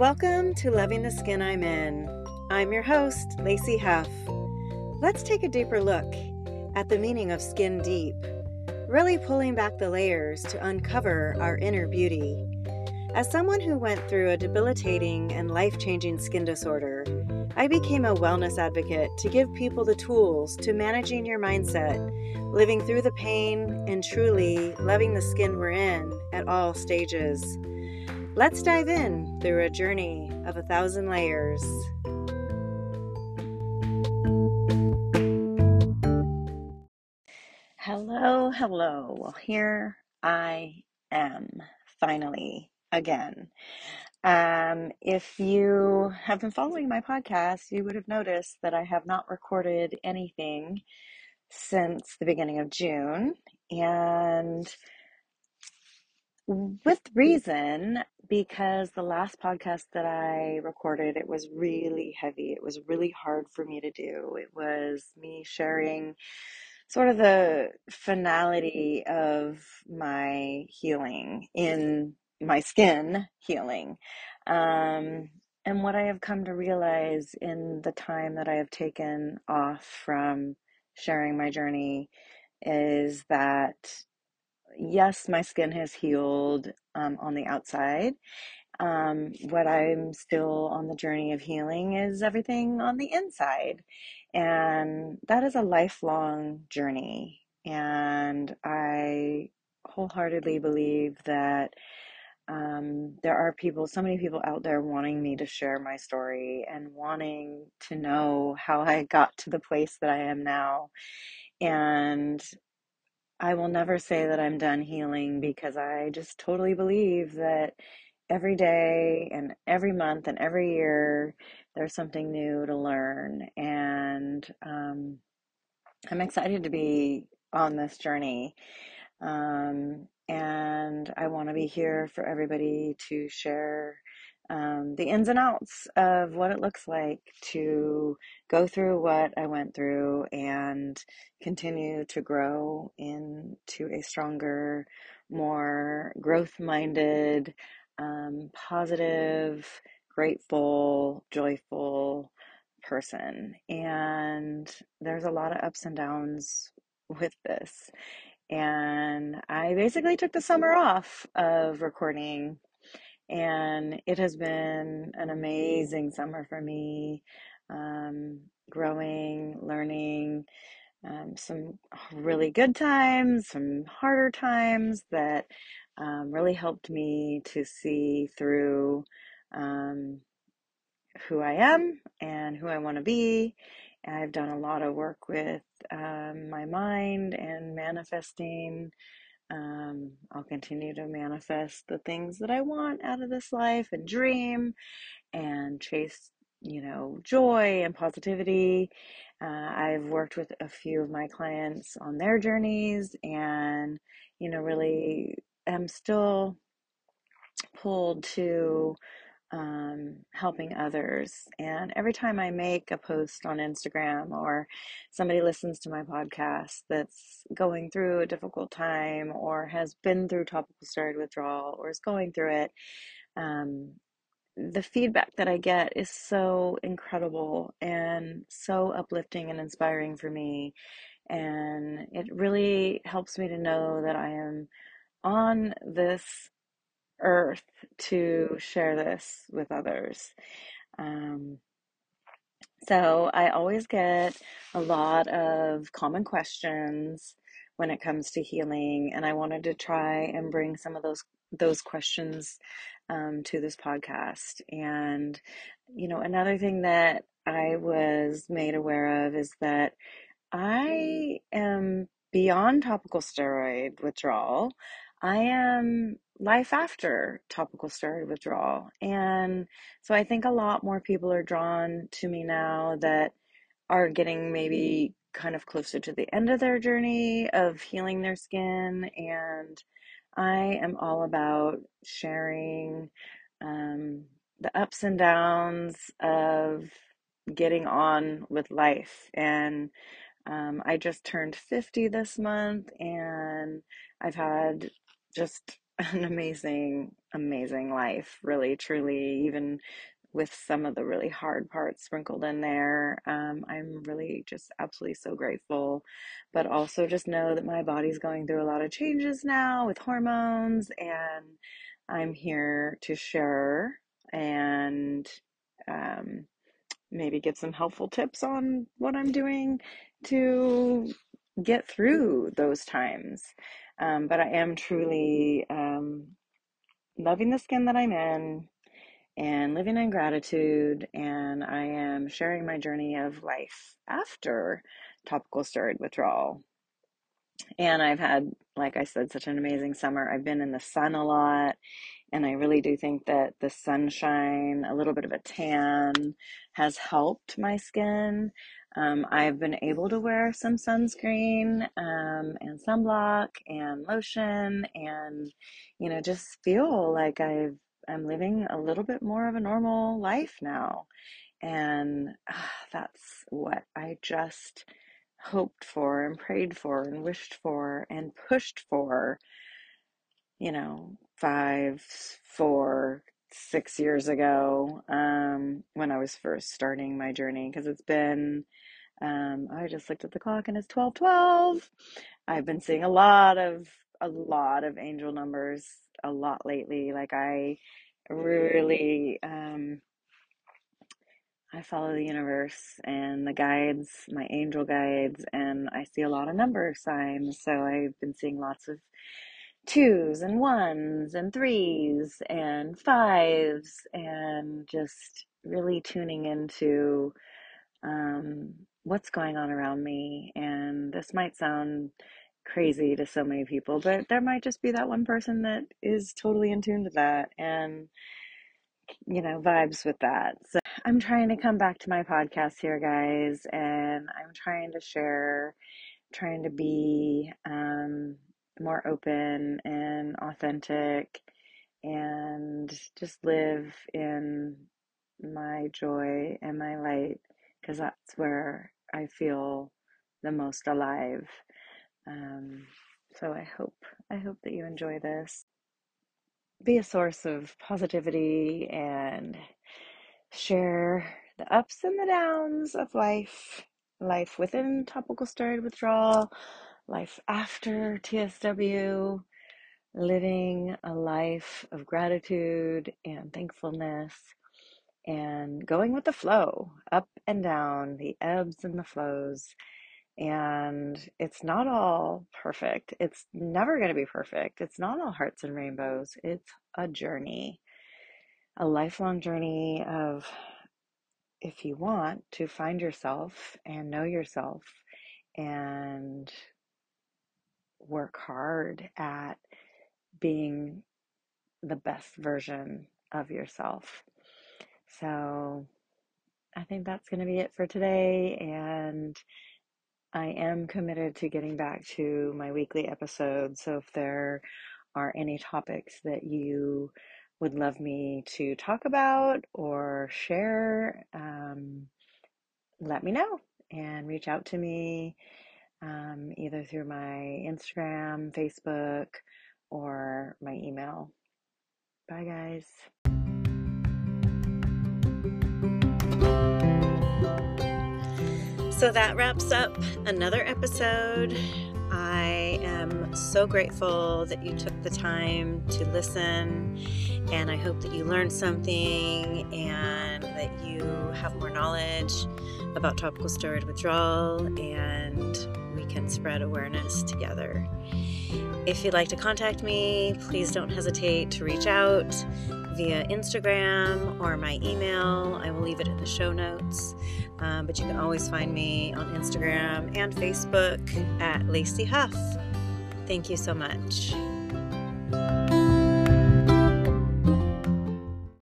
Welcome to Loving the Skin I'm In. I'm your host, Lacy Hough. Let's take a deeper look at the meaning of skin deep, really pulling back the layers to uncover our inner beauty. As someone who went through a debilitating and life changing skin disorder, I became a wellness advocate to give people the tools to managing your mindset, living through the pain, and truly loving the skin we're in at all stages. Let's dive in through a journey of a thousand layers. Hello, hello. Well, here I am finally again. Um, if you have been following my podcast, you would have noticed that I have not recorded anything since the beginning of June. And with reason, because the last podcast that I recorded, it was really heavy. It was really hard for me to do. It was me sharing sort of the finality of my healing in my skin healing. Um, and what I have come to realize in the time that I have taken off from sharing my journey is that yes, my skin has healed um, on the outside. Um, what I'm still on the journey of healing is everything on the inside. And that is a lifelong journey. And I wholeheartedly believe that um, there are people, so many people out there wanting me to share my story and wanting to know how I got to the place that I am now. And I will never say that I'm done healing because I just totally believe that every day and every month and every year there's something new to learn. And um, I'm excited to be on this journey. Um, and I want to be here for everybody to share um, the ins and outs of what it looks like to go through what I went through and continue to grow into a stronger, more growth minded, um, positive, grateful, joyful person. And there's a lot of ups and downs with this. And I basically took the summer off of recording and it has been an amazing summer for me. Um, growing, learning, um, some really good times, some harder times that um, really helped me to see through um, who I am and who I want to be. I've done a lot of work with um, my mind and manifesting um, I'll continue to manifest the things that I want out of this life and dream and chase, you know, joy and positivity. Uh, I've worked with a few of my clients on their journeys and, you know, really am still pulled to helping others. And every time I make a post on Instagram or somebody listens to my podcast that's going through a difficult time or has been through topical steroid withdrawal or is going through it, um, the feedback that I get is so incredible and so uplifting and inspiring for me. And it really helps me to know that I am on this earth to share this with others. Um, so I always get a lot of common questions when it comes to healing, and I wanted to try and bring some of those those questions um, to this podcast. And you know, another thing that I was made aware of is that I am beyond topical steroid withdrawal. I am life after topical steroid withdrawal. And so I think a lot more people are drawn to me now that are getting maybe kind of closer to the end of their journey of healing their skin. And I am all about sharing um, the ups and downs of getting on with life and um, I just turned 50 this month and I've had just an amazing, amazing life, really, truly, even with some of the really hard parts sprinkled in there. Um, I'm really just absolutely so grateful, but also just know that my body's going through a lot of changes now with hormones, and I'm here to share and um, maybe get some helpful tips on what I'm doing to get through those times. Um, but I am truly um, loving the skin that I'm in and living in gratitude. And I am sharing my journey of life after topical steroid withdrawal. And I've had, like I said, such an amazing summer. I've been in the sun a lot. And I really do think that the sunshine, a little bit of a tan, has helped my skin. Um, I've been able to wear some sunscreen um, and sunblock and lotion, and you know, just feel like I've I'm living a little bit more of a normal life now, and uh, that's what I just hoped for and prayed for and wished for and pushed for you know, five, four, six years ago um, when I was first starting my journey because it's been, um, I just looked at the clock and it's 12 12. I've been seeing a lot of, a lot of angel numbers a lot lately. Like I really, um, I follow the universe and the guides, my angel guides, and I see a lot of number signs. So I've been seeing lots of twos and ones and threes and fives and just really tuning into um, what's going on around me. And this might sound crazy to so many people, but there might just be that one person that is totally in tune to that and, you know, vibes with that. So I'm trying to come back to my podcast here, guys, and I'm trying to share, trying to be, um, more open and authentic and just live in my joy and my light because that's where I feel the most alive. Um, so I hope I hope that you enjoy this. Be a source of positivity and share the ups and the downs of life, life within topical steroid withdrawal, life after TSW, living a life of gratitude and thankfulness and going with the flow, up and down, the ebbs and the flows. And it's not all perfect. It's never going to be perfect. It's not all hearts and rainbows. It's a journey, a lifelong journey of if you want to find yourself and know yourself and work hard at being the best version of yourself. So I think that's going to be it for today. And I am committed to getting back to my weekly episodes. So if there are any topics that you would love me to talk about or share, um, let me know and reach out to me um, either through my Instagram, Facebook, or my email. Bye, guys. So that wraps up another episode. I am so grateful that you took the time to listen, and I hope that you learned something and that you have more knowledge about topical steroid withdrawal and can spread awareness together. If you'd like to contact me, please don't hesitate to reach out via Instagram or my email. I will leave it in the show notes. Um, but you can always find me on Instagram and Facebook at Lacy Hough. Thank you so much.